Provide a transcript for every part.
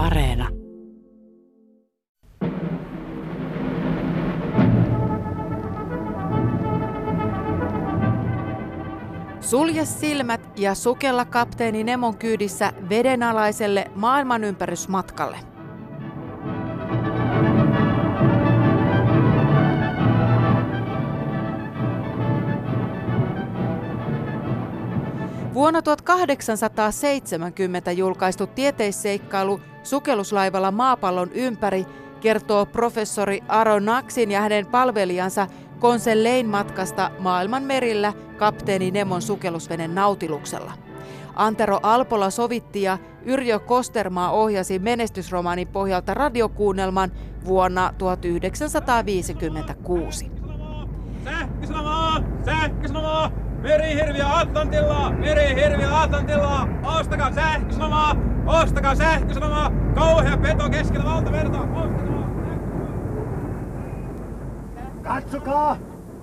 Areena. Sulje silmät ja sukella kapteeni Nemon kyydissä vedenalaiselle maailmanympärysmatkalle. Vuonna 1870 julkaistu tieteisseikkailu sukelluslaivalla maapallon ympäri kertoo professori Aronnaxin ja hänen palvelijansa Konsellein matkasta maailman merillä kapteeni Nemon sukellusvenen nautiluksella. Antero Alpola sovitti ja Yrjö Kostermaa ohjasi menestysromaanin pohjalta radiokuunnelman vuonna 1956. Sähkösanomaa! Sähkösanomaa! Merihirviö Atlantilla! Merihirviö Atlantilla! Ostakaa sähkösanomaa! Ostakaa sähkösanomaa! Kauhea peto keskellä valtamerta! Ostakaa! Katsokaa!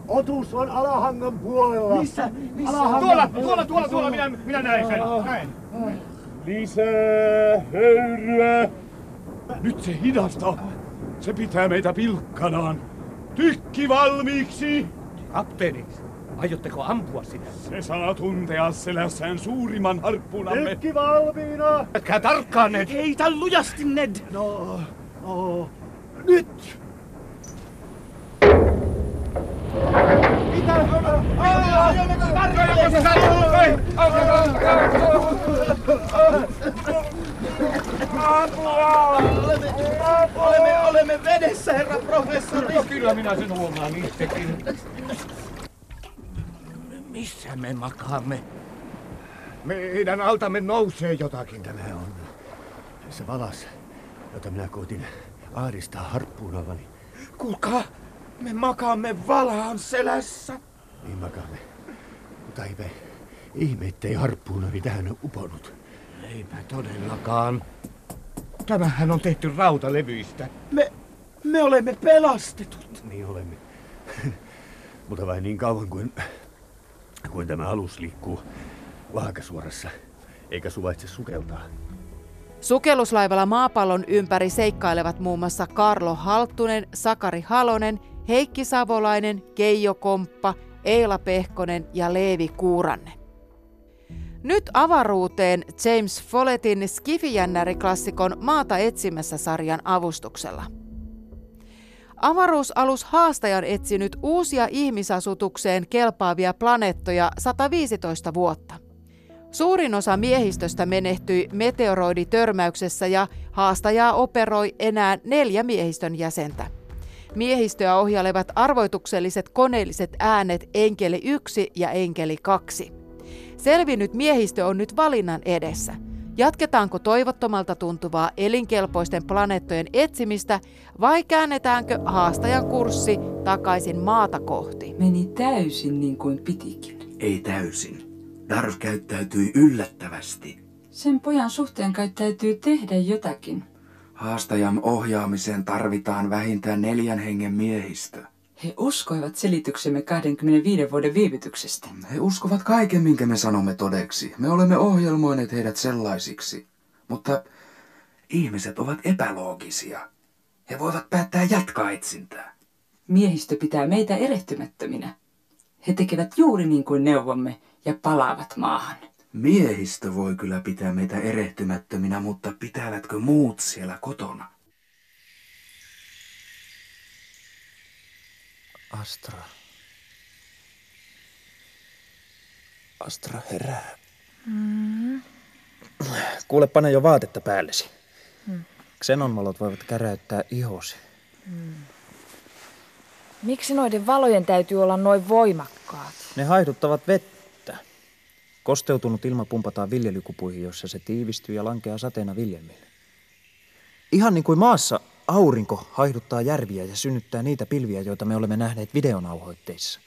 Otus on Alahangan puolella. Missä? Missä? Alahangan Tuolla, puolella. tuolla, tuolla, tuolla, minä, minä näin sen. Näin. Lisää höyryä. Nyt se hidastaa. Se pitää meitä pilkkanaan. Tykki valmiiksi. Kapteeni, aiotteko ampua sitä? Se saa tuntea selässään suurimman harppunamme. Tykki valmiina. Jätkää tarkkaan, Ned. Heitä lujasti, Ned! No, no, nyt. Olemme, olemme vedessä, herra professori! Kyllä minä sen huomaan itsekin. Missä me makaamme? Meidän altamme nousee jotakin. Tämä on se valas, jota minä koitin ahdistaa harppuunallani. Kuulkaa, me makaamme valaan selässä. Niin makaamme. Mutta eipä ihme, ettei harppuunani tähän ole uponnut. Eipä todellakaan. Tämähän on tehty rautalevyistä. Me, me olemme pelastetut. Niin olemme. Mutta vain niin kauan kuin, kuin tämä alus liikkuu vaakasuorassa, eikä suvaitse sukeltaa. Sukelluslaivalla maapallon ympäri seikkailevat muun muassa Karlo Halttunen, Sakari Halonen, Heikki Savolainen, Keijo Komppa, Eila Pehkonen ja Leevi Kuuranne. Nyt avaruuteen James Follettin Skifijännäri-klassikon Maata etsimässä sarjan avustuksella. Avaruusalus Haastaja on etsinyt uusia ihmisasutukseen kelpaavia planeettoja 115 vuotta. Suurin osa miehistöstä menehtyi meteoroiditörmäyksessä ja haastajaa operoi enää neljä miehistön jäsentä. Miehistöä ohjailevat arvoitukselliset koneelliset äänet Enkeli 1 ja Enkeli 2. Selvinnyt miehistö on nyt valinnan edessä. Jatketaanko toivottomalta tuntuvaa elinkelpoisten planeettojen etsimistä vai käännetäänkö haastajan kurssi takaisin maata kohti? Meni täysin niin kuin pitikin. Ei täysin. Darv käyttäytyi yllättävästi. Sen pojan suhteen kai täytyy tehdä jotakin. Haastajan ohjaamiseen tarvitaan vähintään neljän hengen miehistö. He uskoivat selityksemme 25 vuoden viivytyksestä. He uskovat kaiken, minkä me sanomme todeksi. Me olemme ohjelmoineet heidät sellaisiksi. Mutta ihmiset ovat epäloogisia. He voivat päättää jatkaa etsintää. Miehistö pitää meitä erehtymättöminä. He tekevät juuri niin kuin neuvomme ja palaavat maahan. Miehistö voi kyllä pitää meitä erehtymättöminä, mutta pitävätkö muut siellä kotona? Astra. Astra herää. Mm. Kuule, pane jo vaatetta päällesi. Mm. Xenonvalot voivat käräyttää ihosi. Mm. Miksi noiden valojen täytyy olla noin voimakkaat? Ne haihduttavat vettä. Kosteutunut ilma pumpataan viljelykupuihin, jossa se tiivistyy ja lankeaa sateena viljelmille. Ihan niin kuin maassa aurinko haihduttaa järviä ja synnyttää niitä pilviä, joita me olemme nähneet videonauhoitteissa.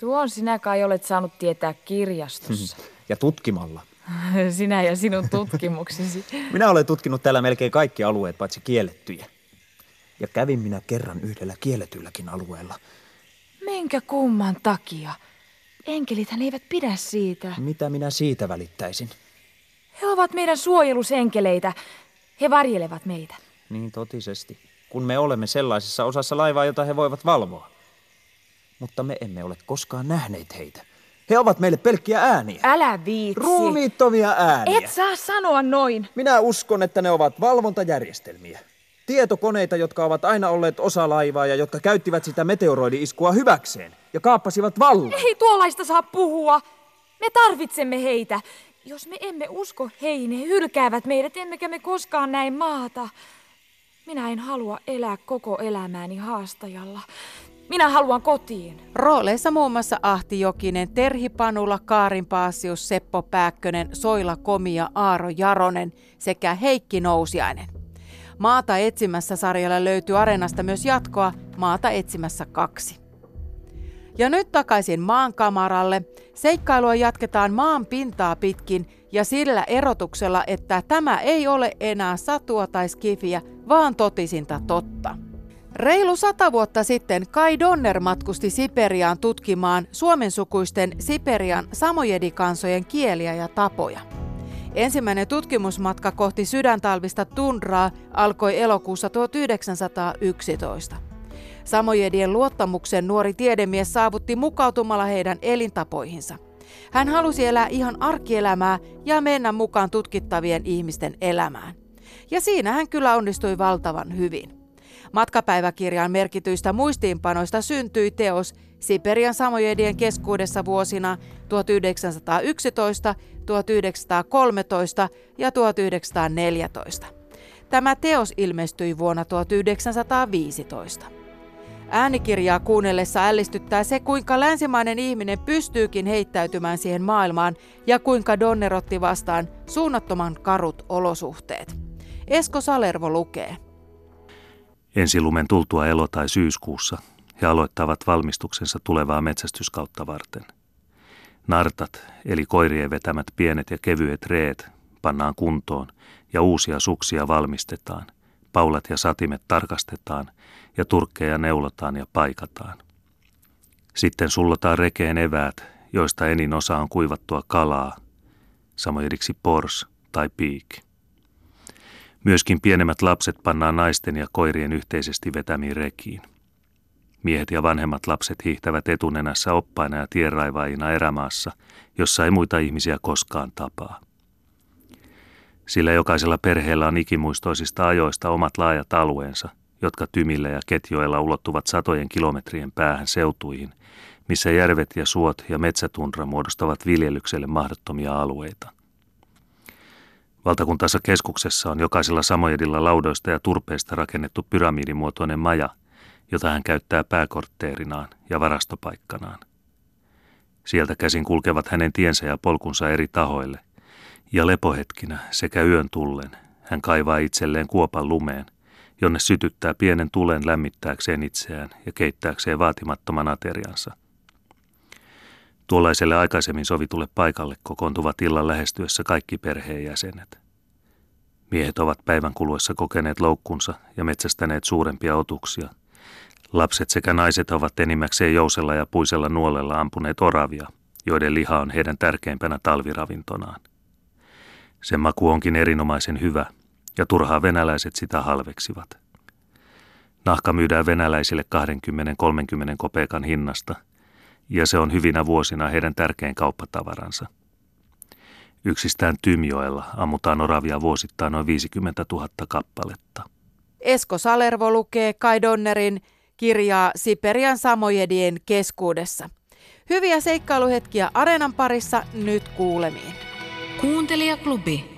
Tuon sinä kai olet saanut tietää kirjastossa. Ja tutkimalla. Sinä ja sinun tutkimuksesi. Minä olen tutkinut täällä melkein kaikki alueet, paitsi kiellettyjä. Ja kävin minä kerran yhdellä kielletylläkin alueella. Minkä kumman takia? Enkelithän eivät pidä siitä. Mitä minä siitä välittäisin? He ovat meidän suojelusenkeleitä. He varjelevat meitä. Niin totisesti, kun me olemme sellaisessa osassa laivaa, jota he voivat valvoa. Mutta me emme ole koskaan nähneet heitä. He ovat meille pelkkiä ääniä. Älä viitsi. Ruumiittomia ääniä. Et saa sanoa noin. Minä uskon, että ne ovat valvontajärjestelmiä. Tietokoneita, jotka ovat aina olleet osa laivaa ja jotka käyttivät sitä meteoroidi-iskua hyväkseen ja kaappasivat vallan. Ei tuollaista saa puhua. Me tarvitsemme heitä. Jos me emme usko heihin, he hylkäävät meidät, emmekä me koskaan näin maata. Minä en halua elää koko elämääni haastajalla. Minä haluan kotiin. Rooleissa muun muassa Ahti Jokinen, Terhi Panula, Kaarin Paasius, Seppo Pääkkönen, Soila Komia, Aaro Jaronen sekä Heikki Nousiainen. Maata etsimässä sarjalla löytyy Areenasta myös jatkoa Maata etsimässä kaksi. Ja nyt takaisin maankamaralle. Seikkailua jatketaan maan pintaa pitkin ja sillä erotuksella, että tämä ei ole enää satua tai skifiä, vaan totisinta totta. Reilu sata vuotta sitten Kai Donner matkusti Siperiaan tutkimaan suomensukuisten Siperian samojedikansojen kieliä ja tapoja. Ensimmäinen tutkimusmatka kohti sydäntalvista tundraa alkoi elokuussa 1911. Samojedien luottamuksen nuori tiedemies saavutti mukautumalla heidän elintapoihinsa. Hän halusi elää ihan arkielämää ja mennä mukaan tutkittavien ihmisten elämään. Ja siinä hän kyllä onnistui valtavan hyvin. Matkapäiväkirjan merkityistä muistiinpanoista syntyi teos Siperian samojedien keskuudessa vuosina 1911, 1913 ja 1914. Tämä teos ilmestyi vuonna 1915. Äänikirjaa kuunnellessa ällistyttää se, kuinka länsimainen ihminen pystyykin heittäytymään siihen maailmaan ja kuinka Donner otti vastaan suunnattoman karut olosuhteet. Esko Salervo lukee. Ensilumen tultua elo- tai syyskuussa he aloittavat valmistuksensa tulevaa metsästyskautta varten. Nartat, eli koirien vetämät pienet ja kevyet reet, pannaan kuntoon ja uusia suksia valmistetaan. Paulat ja satimet tarkastetaan ja turkkeja neulotaan ja paikataan. Sitten sullotaan rekeen eväät, joista enin osa on kuivattua kalaa, samojediksi pors tai piik. Myöskin pienemmät lapset pannaan naisten ja koirien yhteisesti vetämiin rekiin. Miehet ja vanhemmat lapset hiihtävät etunenässä oppaina ja tienraivaajina erämaassa, jossa ei muita ihmisiä koskaan tapaa. Sillä jokaisella perheellä on ikimuistoisista ajoista omat laajat alueensa, jotka tymillä ja ketjoilla ulottuvat satojen kilometrien päähän seutuihin, missä järvet ja suot ja metsätundra muodostavat viljelykselle mahdottomia alueita. Valtakuntansa keskuksessa on jokaisella samojedilla laudoista ja turpeista rakennettu pyramidimuotoinen maja, jota hän käyttää pääkortteerinaan ja varastopaikkanaan. Sieltä käsin kulkevat hänen tiensä ja polkunsa eri tahoille, ja lepohetkinä sekä yön tullen hän kaivaa itselleen kuopan lumeen, jonne sytyttää pienen tulen lämmittääkseen itseään ja keittääkseen vaatimattoman ateriansa. Tuollaiselle aikaisemmin sovitulle paikalle kokoontuvat illan lähestyessä kaikki perheenjäsenet. Miehet ovat päivän kuluessa kokeneet loukkunsa ja metsästäneet suurempia otuksia. Lapset sekä naiset ovat enimmäkseen jousella ja puisella nuolella ampuneet oravia, joiden liha on heidän tärkeimpänä talviravintonaan. Sen maku onkin erinomaisen hyvä, ja turhaa venäläiset sitä halveksivat. Nahka myydään venäläisille 20-30 kopeekan hinnasta, ja se on hyvinä vuosina heidän tärkein kauppatavaransa. Yksistään Tymjoella ammutaan oravia vuosittain noin 50 000 kappaletta. Esko Salervo lukee Kai Donnerin kirjaa Siperian samojedien keskuudessa. Hyviä seikkailuhetkiä Areenan parissa nyt kuulemiin. Kuuntelijaklubi.